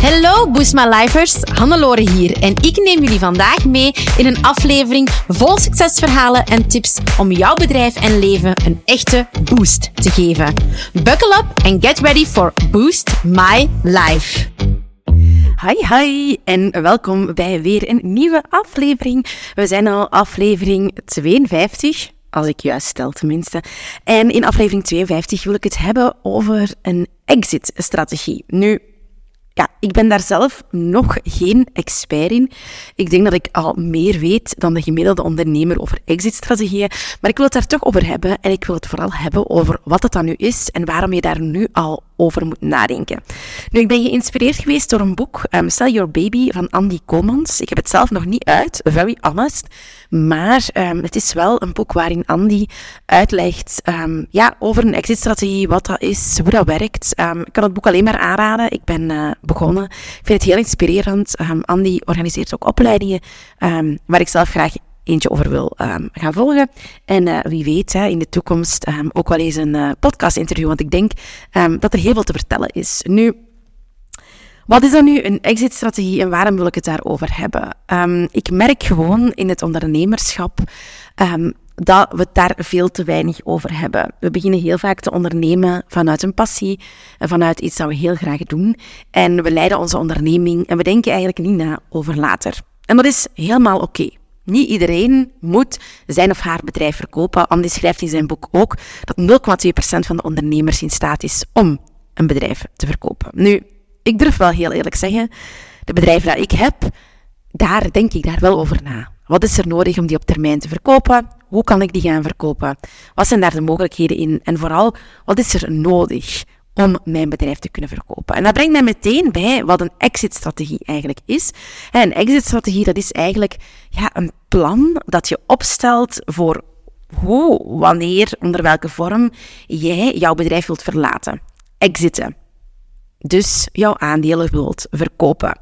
Hallo Boost My Lifers, Hannelore hier en ik neem jullie vandaag mee in een aflevering vol succesverhalen en tips om jouw bedrijf en leven een echte boost te geven. Buckle up and get ready for Boost My Life. Hi, hi en welkom bij weer een nieuwe aflevering. We zijn al aflevering 52, als ik juist stel tenminste. En in aflevering 52 wil ik het hebben over een exit-strategie. Nu, ja, ik ben daar zelf nog geen expert in. Ik denk dat ik al meer weet dan de gemiddelde ondernemer over exit-strategieën. Maar ik wil het daar toch over hebben. En ik wil het vooral hebben over wat het dan nu is en waarom je daar nu al over moet nadenken. Nu, ik ben geïnspireerd geweest door een boek, um, Sell Your Baby, van Andy Komans. Ik heb het zelf nog niet uit, very honest. Maar um, het is wel een boek waarin Andy uitlegt um, ja, over een exit-strategie, wat dat is, hoe dat werkt. ik kan het boek alleen maar aanraden. Ik ben uh, begonnen. Ik vind het heel inspirerend. Andy organiseert ook opleidingen waar ik zelf graag eentje over wil um, gaan volgen. En uh, wie weet, hè, in de toekomst um, ook wel eens een uh, podcast-interview, want ik denk um, dat er heel veel te vertellen is. Nu, wat is dan nu een exit-strategie en waarom wil ik het daarover hebben? ik merk gewoon in het ondernemerschap dat we het daar veel te weinig over hebben. We beginnen heel vaak te ondernemen vanuit een passie, vanuit iets dat we heel graag doen. En we leiden onze onderneming en we denken eigenlijk niet na over later. En dat is helemaal oké. Niet iedereen moet zijn of haar bedrijf verkopen. Andy schrijft in zijn boek ook dat 0,2% van de ondernemers in staat is om een bedrijf te verkopen. Nu, ik durf wel heel eerlijk zeggen, de bedrijven die ik heb, daar denk ik daar wel over na. Wat is er nodig om die op termijn te verkopen? Hoe kan ik die gaan verkopen? Wat zijn daar de mogelijkheden in? En vooral, wat is er nodig om mijn bedrijf te kunnen verkopen. En dat brengt mij meteen bij wat een exit-strategie eigenlijk is. Een exit-strategie, dat is eigenlijk ja, een plan dat je opstelt voor hoe, wanneer, onder welke vorm jij jouw bedrijf wilt verlaten. Exiten. Dus jouw aandelen wilt verkopen.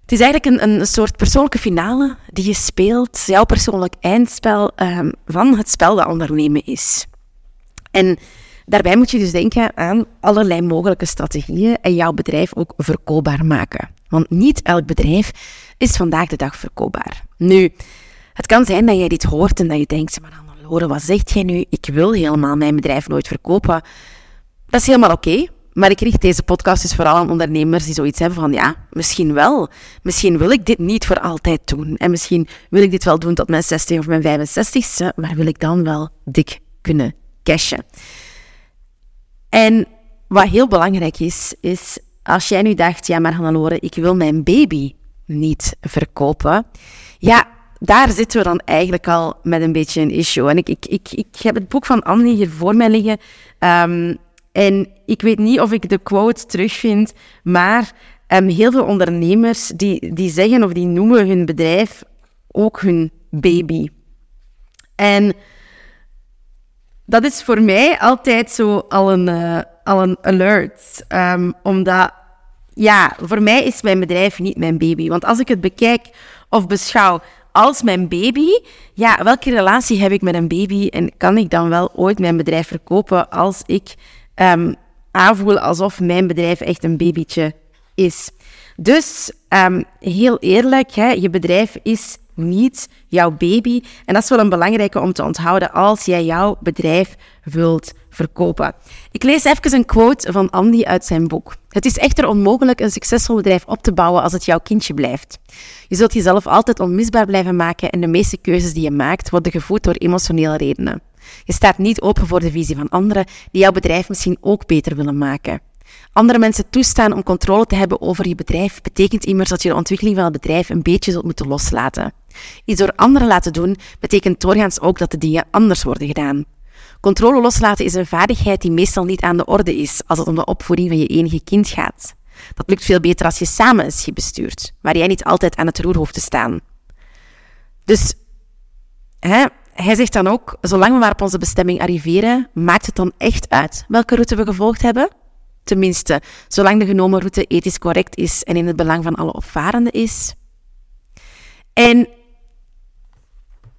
Het is eigenlijk een, een soort persoonlijke finale die je speelt, jouw persoonlijk eindspel um, van het spel dat ondernemen is. En Daarbij moet je dus denken aan allerlei mogelijke strategieën en jouw bedrijf ook verkoopbaar maken. Want niet elk bedrijf is vandaag de dag verkoopbaar. Nu, het kan zijn dat jij dit hoort en dat je denkt, maar Lore, wat zegt jij nu? Ik wil helemaal mijn bedrijf nooit verkopen. Dat is helemaal oké. Maar ik richt deze podcast dus vooral aan ondernemers die zoiets hebben van, ja, misschien wel. Misschien wil ik dit niet voor altijd doen. En misschien wil ik dit wel doen tot mijn 60 of mijn 65ste, maar wil ik dan wel dik kunnen cashen. En wat heel belangrijk is, is als jij nu dacht, ja maar Hannelore, ik wil mijn baby niet verkopen. Ja, daar zitten we dan eigenlijk al met een beetje een issue. En ik, ik, ik, ik heb het boek van Annie hier voor mij liggen. Um, en ik weet niet of ik de quote terugvind, maar um, heel veel ondernemers die, die zeggen of die noemen hun bedrijf ook hun baby. En dat is voor mij altijd zo al een, uh, al een alert. Um, omdat, ja, voor mij is mijn bedrijf niet mijn baby. Want als ik het bekijk of beschouw als mijn baby, ja, welke relatie heb ik met een baby en kan ik dan wel ooit mijn bedrijf verkopen als ik um, aanvoel alsof mijn bedrijf echt een babytje is? Dus um, heel eerlijk, hè, je bedrijf is niet jouw baby. En dat is wel een belangrijke om te onthouden als jij jouw bedrijf wilt verkopen. Ik lees even een quote van Andy uit zijn boek. Het is echter onmogelijk een succesvol bedrijf op te bouwen als het jouw kindje blijft. Je zult jezelf altijd onmisbaar blijven maken en de meeste keuzes die je maakt worden gevoed door emotionele redenen. Je staat niet open voor de visie van anderen die jouw bedrijf misschien ook beter willen maken. Andere mensen toestaan om controle te hebben over je bedrijf betekent immers dat je de ontwikkeling van het bedrijf een beetje zult moeten loslaten. Iets door anderen laten doen betekent doorgaans ook dat de dingen anders worden gedaan. Controle loslaten is een vaardigheid die meestal niet aan de orde is als het om de opvoeding van je enige kind gaat. Dat lukt veel beter als je samen een schip bestuurt, waar jij niet altijd aan het roer hoeft te staan. Dus hè, hij zegt dan ook, zolang we maar op onze bestemming arriveren, maakt het dan echt uit welke route we gevolgd hebben? Tenminste, zolang de genomen route ethisch correct is en in het belang van alle opvarenden is. En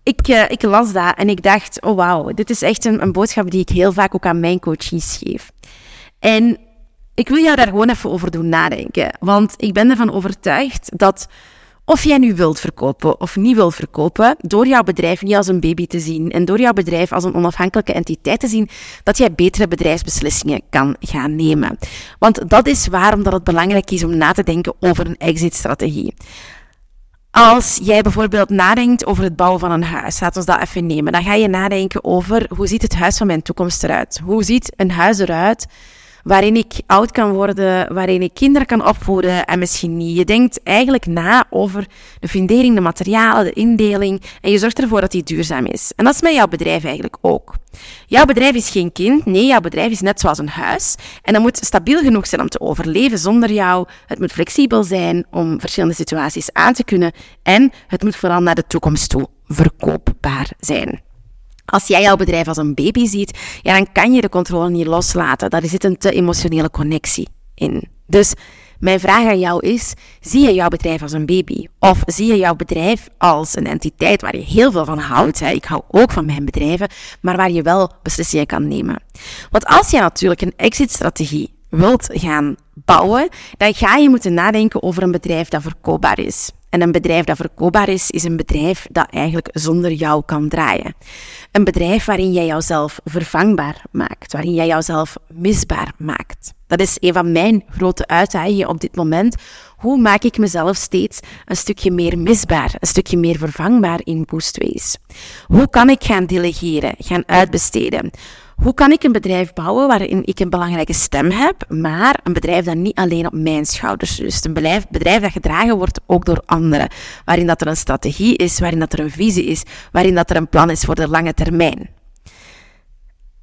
ik, uh, ik las dat en ik dacht, oh wauw, dit is echt een, een boodschap die ik heel vaak ook aan mijn coaches geef. En ik wil jou daar gewoon even over doen nadenken. Want ik ben ervan overtuigd dat of jij nu wilt verkopen of niet wilt verkopen, door jouw bedrijf niet als een baby te zien en door jouw bedrijf als een onafhankelijke entiteit te zien, dat jij betere bedrijfsbeslissingen kan gaan nemen. Want dat is waarom dat het belangrijk is om na te denken over een exit-strategie. Als jij bijvoorbeeld nadenkt over het bouwen van een huis, laten we dat even nemen, dan ga je nadenken over hoe ziet het huis van mijn toekomst eruit? Hoe ziet een huis eruit waarin ik oud kan worden, waarin ik kinderen kan opvoeden en misschien niet. Je denkt eigenlijk na over de fundering, de materialen, de indeling en je zorgt ervoor dat die duurzaam is. En dat is met jouw bedrijf eigenlijk ook. Jouw bedrijf is geen kind, nee, jouw bedrijf is net zoals een huis en dat moet stabiel genoeg zijn om te overleven zonder jou. Het moet flexibel zijn om verschillende situaties aan te kunnen en het moet vooral naar de toekomst toe verkoopbaar zijn. Als jij jouw bedrijf als een baby ziet, ja, dan kan je de controle niet loslaten. Daar zit een te emotionele connectie in. Dus mijn vraag aan jou is: zie je jouw bedrijf als een baby? Of zie je jouw bedrijf als een entiteit waar je heel veel van houdt? Hè? Ik hou ook van mijn bedrijven, maar waar je wel beslissingen kan nemen. Want als je natuurlijk een exit-strategie wilt gaan bouwen, dan ga je moeten nadenken over een bedrijf dat verkoopbaar is. En een bedrijf dat verkoopbaar is, is een bedrijf dat eigenlijk zonder jou kan draaien. Een bedrijf waarin jij jouzelf vervangbaar maakt, waarin jij jouzelf misbaar maakt. Dat is een van mijn grote uitdagingen op dit moment. Hoe maak ik mezelf steeds een stukje meer misbaar, een stukje meer vervangbaar in Boostways? Hoe kan ik gaan delegeren, gaan uitbesteden? Hoe kan ik een bedrijf bouwen waarin ik een belangrijke stem heb, maar een bedrijf dat niet alleen op mijn schouders rust? Een bedrijf, bedrijf dat gedragen wordt ook door anderen, waarin dat er een strategie is, waarin dat er een visie is, waarin dat er een plan is voor de lange termijn.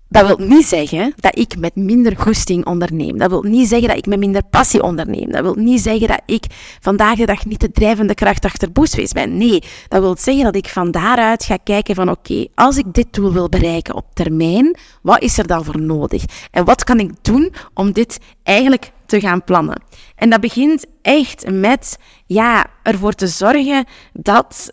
Dat wil niet zeggen dat ik met minder goesting onderneem. Dat wil niet zeggen dat ik met minder passie onderneem. Dat wil niet zeggen dat ik vandaag de dag niet de drijvende kracht achter Boostface ben. Nee, dat wil zeggen dat ik van daaruit ga kijken van oké, als ik dit doel wil bereiken op termijn, wat is er dan voor nodig? En wat kan ik doen om dit eigenlijk te gaan plannen? En dat begint echt met ja, ervoor te zorgen dat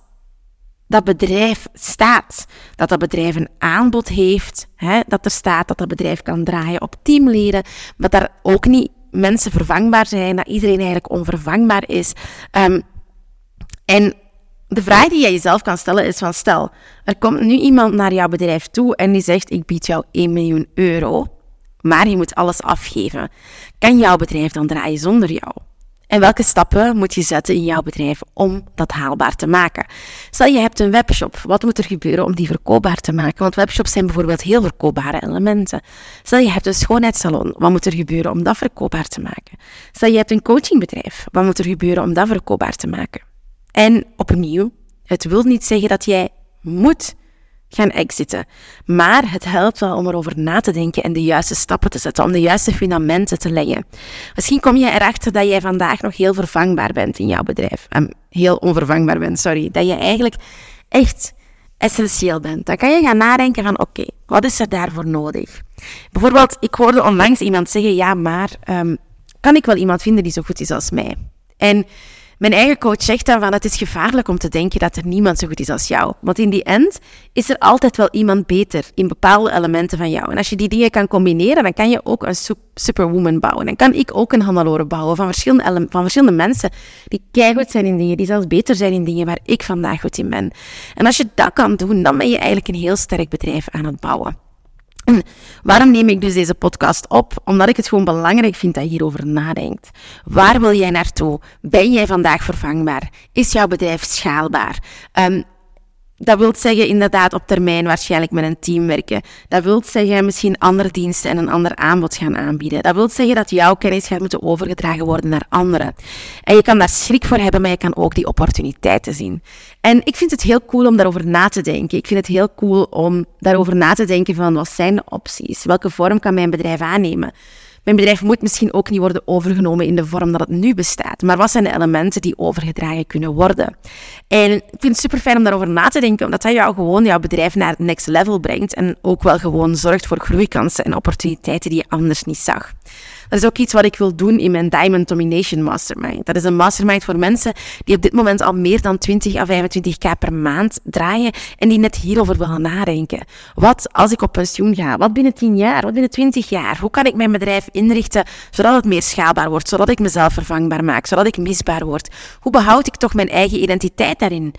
dat bedrijf staat. Dat dat bedrijf een aanbod heeft, hè, dat er staat dat dat bedrijf kan draaien op teamleden, maar dat ook niet mensen vervangbaar zijn, dat iedereen eigenlijk onvervangbaar is. Um, en de vraag die je jezelf kan stellen is van stel, er komt nu iemand naar jouw bedrijf toe en die zegt ik bied jou 1 miljoen euro, maar je moet alles afgeven. Kan jouw bedrijf dan draaien zonder jou? En welke stappen moet je zetten in jouw bedrijf om dat haalbaar te maken? Stel je hebt een webshop, wat moet er gebeuren om die verkoopbaar te maken? Want webshops zijn bijvoorbeeld heel verkoopbare elementen. Stel je hebt een schoonheidssalon, wat moet er gebeuren om dat verkoopbaar te maken? Stel je hebt een coachingbedrijf, wat moet er gebeuren om dat verkoopbaar te maken? En opnieuw, het wil niet zeggen dat jij moet gaan exiten. Maar het helpt wel om erover na te denken en de juiste stappen te zetten, om de juiste fundamenten te leggen. Misschien kom je erachter dat jij vandaag nog heel vervangbaar bent in jouw bedrijf. Um, heel onvervangbaar bent, sorry. Dat je eigenlijk echt essentieel bent. Dan kan je gaan nadenken van oké, wat is er daarvoor nodig? Bijvoorbeeld, ik hoorde onlangs iemand zeggen, ja, maar um, kan ik wel iemand vinden die zo goed is als mij? En mijn eigen coach zegt dan van het is gevaarlijk om te denken dat er niemand zo goed is als jou. Want in die end is er altijd wel iemand beter in bepaalde elementen van jou. En als je die dingen kan combineren, dan kan je ook een superwoman bouwen. Dan kan ik ook een Hannelore bouwen van verschillende, van verschillende mensen die keihard zijn in dingen, die zelfs beter zijn in dingen waar ik vandaag goed in ben. En als je dat kan doen, dan ben je eigenlijk een heel sterk bedrijf aan het bouwen. Waarom neem ik dus deze podcast op? Omdat ik het gewoon belangrijk vind dat je hierover nadenkt. Waar wil jij naartoe? Ben jij vandaag vervangbaar? Is jouw bedrijf schaalbaar? Um, dat wil zeggen inderdaad op termijn waarschijnlijk met een team werken. Dat wil zeggen misschien andere diensten en een ander aanbod gaan aanbieden. Dat wil zeggen dat jouw kennis gaat moeten overgedragen worden naar anderen. En je kan daar schrik voor hebben, maar je kan ook die opportuniteiten zien. En ik vind het heel cool om daarover na te denken. Ik vind het heel cool om daarover na te denken van wat zijn de opties? Welke vorm kan mijn bedrijf aannemen? Mijn bedrijf moet misschien ook niet worden overgenomen in de vorm dat het nu bestaat. Maar wat zijn de elementen die overgedragen kunnen worden? En ik vind het super fijn om daarover na te denken, omdat dat jou gewoon jouw bedrijf naar het next level brengt. En ook wel gewoon zorgt voor groeikansen en opportuniteiten die je anders niet zag. Dat is ook iets wat ik wil doen in mijn Diamond Domination Mastermind. Dat is een mastermind voor mensen die op dit moment al meer dan 20 à 25k per maand draaien en die net hierover willen nadenken. Wat als ik op pensioen ga? Wat binnen 10 jaar? Wat binnen 20 jaar? Hoe kan ik mijn bedrijf inrichten zodat het meer schaalbaar wordt, zodat ik mezelf vervangbaar maak, zodat ik misbaar word? Hoe behoud ik toch mijn eigen identiteit daarin?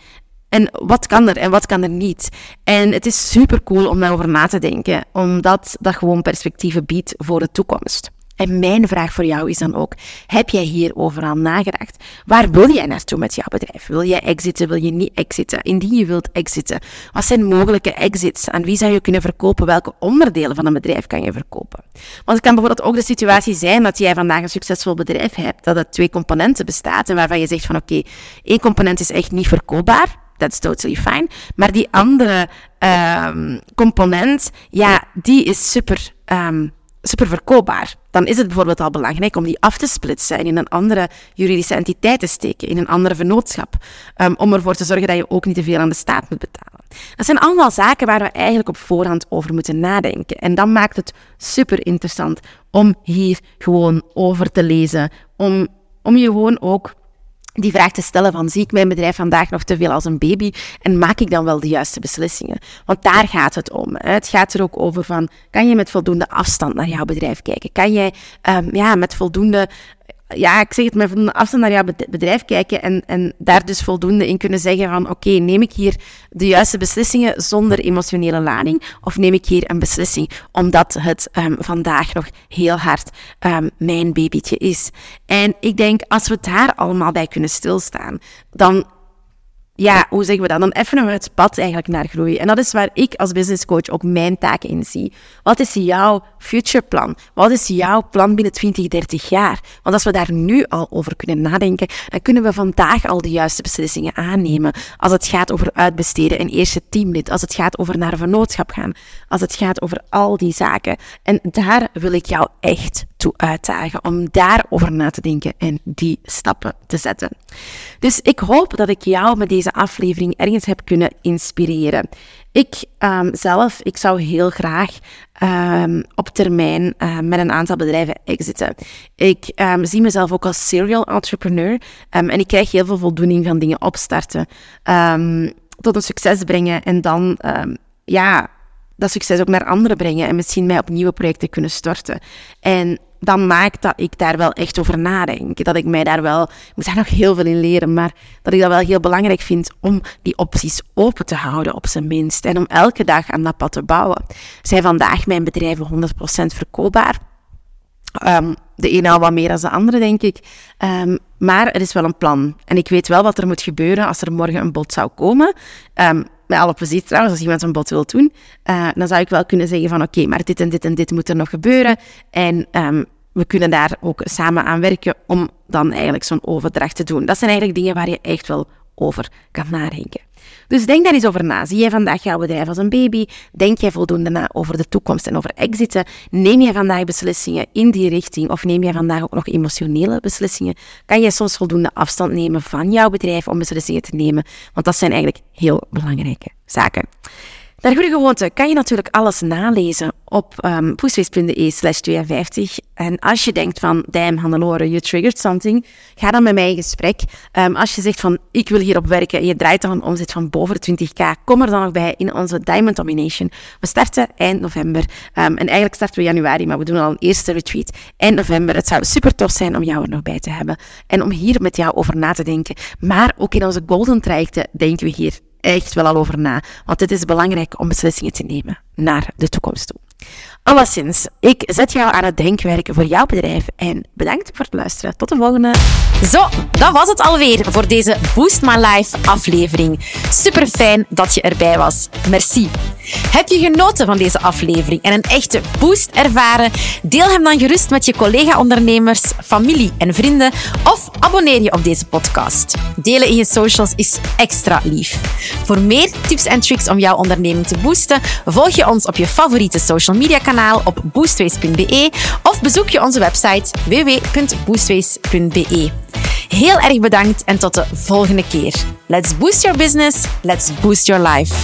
En wat kan er en wat kan er niet? En het is super cool om daarover na te denken, omdat dat gewoon perspectieven biedt voor de toekomst. En mijn vraag voor jou is dan ook: heb jij hier overal nagedacht? Waar wil jij naartoe met jouw bedrijf? Wil jij exiten? Wil je niet exiten? Indien je wilt exiten, wat zijn mogelijke exits? Aan wie zou je kunnen verkopen? Welke onderdelen van een bedrijf kan je verkopen? Want het kan bijvoorbeeld ook de situatie zijn dat jij vandaag een succesvol bedrijf hebt, dat het twee componenten bestaat en waarvan je zegt van oké, één component is echt niet verkoopbaar that's totally fine. Maar die andere um, component, ja, die is super, um, super verkoopbaar. Dan is het bijvoorbeeld al belangrijk om die af te splitsen en in een andere juridische entiteit te steken, in een andere vennootschap. Um, om ervoor te zorgen dat je ook niet te veel aan de staat moet betalen. Dat zijn allemaal zaken waar we eigenlijk op voorhand over moeten nadenken. En dan maakt het super interessant om hier gewoon over te lezen. Om, om je gewoon ook die vraag te stellen van zie ik mijn bedrijf vandaag nog te veel als een baby en maak ik dan wel de juiste beslissingen? Want daar gaat het om. Het gaat er ook over van kan je met voldoende afstand naar jouw bedrijf kijken? Kan jij um, ja, met voldoende ja, ik zeg het, met voldoende afstand naar jouw bedrijf kijken en, en daar dus voldoende in kunnen zeggen van oké, neem ik hier de juiste beslissingen zonder emotionele lading of neem ik hier een beslissing omdat het um, vandaag nog heel hard um, mijn babytje is. En ik denk als we daar allemaal bij kunnen stilstaan, dan ja, hoe zeggen we dat? Dan effenen we het pad eigenlijk naar groei. En dat is waar ik als business coach ook mijn taak in zie. Wat is jouw future plan? Wat is jouw plan binnen 20, 30 jaar? Want als we daar nu al over kunnen nadenken, dan kunnen we vandaag al de juiste beslissingen aannemen. Als het gaat over uitbesteden, een eerste teamlid. Als het gaat over naar een vennootschap gaan. Als het gaat over al die zaken. En daar wil ik jou echt toe uitdagen om daarover na te denken en die stappen te zetten. Dus ik hoop dat ik jou met deze aflevering ergens heb kunnen inspireren. Ik um, zelf, ik zou heel graag um, op termijn uh, met een aantal bedrijven exiten. Ik um, zie mezelf ook als serial entrepreneur en ik krijg heel veel voldoening van dingen opstarten, tot een succes brengen en dan ja, dat succes ook naar anderen brengen en misschien mij op nieuwe projecten kunnen storten. En dan maakt dat ik daar wel echt over nadenk. Dat ik mij daar wel, ik moet daar nog heel veel in leren, maar dat ik dat wel heel belangrijk vind om die opties open te houden, op zijn minst. En om elke dag aan dat pad te bouwen. Zijn vandaag mijn bedrijven 100% verkoopbaar? Um, de ene al wat meer dan de andere, denk ik. Um, maar er is wel een plan. En ik weet wel wat er moet gebeuren als er morgen een bod zou komen. Um, met alle plezier trouwens, als iemand een bod wil doen, uh, dan zou ik wel kunnen zeggen van oké, maar dit en dit en dit moet er nog gebeuren. En we kunnen daar ook samen aan werken om dan eigenlijk zo'n overdracht te doen. Dat zijn eigenlijk dingen waar je echt wel over kan nadenken. Dus denk daar eens over na. Zie jij vandaag jouw bedrijf als een baby? Denk jij voldoende na over de toekomst en over exiten? Neem jij vandaag beslissingen in die richting of neem jij vandaag ook nog emotionele beslissingen? Kan jij soms voldoende afstand nemen van jouw bedrijf om beslissingen te nemen? Want dat zijn eigenlijk heel belangrijke zaken. Naar goede gewoonte kan je natuurlijk alles nalezen op um, ehm, poeswees.de slash 52. En als je denkt van, damn Hannelore, you triggered something, ga dan met mij in gesprek. Um, als je zegt van, ik wil hierop werken en je draait dan een omzet van boven de 20k, kom er dan nog bij in onze Diamond Domination. We starten eind november. Um, en eigenlijk starten we januari, maar we doen al een eerste retreat eind november. Het zou super tof zijn om jou er nog bij te hebben. En om hier met jou over na te denken. Maar ook in onze golden trajecten denken we hier echt wel al over na. Want het is belangrijk om beslissingen te nemen naar de toekomst toe. Alleszins, ik zet jou aan het denkwerk voor jouw bedrijf en bedankt voor het luisteren. Tot de volgende. Zo, dat was het alweer voor deze Boost My Life aflevering. Super fijn dat je erbij was. Merci. Heb je genoten van deze aflevering en een echte boost ervaren? Deel hem dan gerust met je collega-ondernemers, familie en vrienden of abonneer je op deze podcast. Delen in je socials is extra lief. Voor meer tips en tricks om jouw onderneming te boosten, volg je ons op je favoriete social media op boostways.be of bezoek je onze website www.boostways.be. Heel erg bedankt en tot de volgende keer. Let's boost your business, let's boost your life.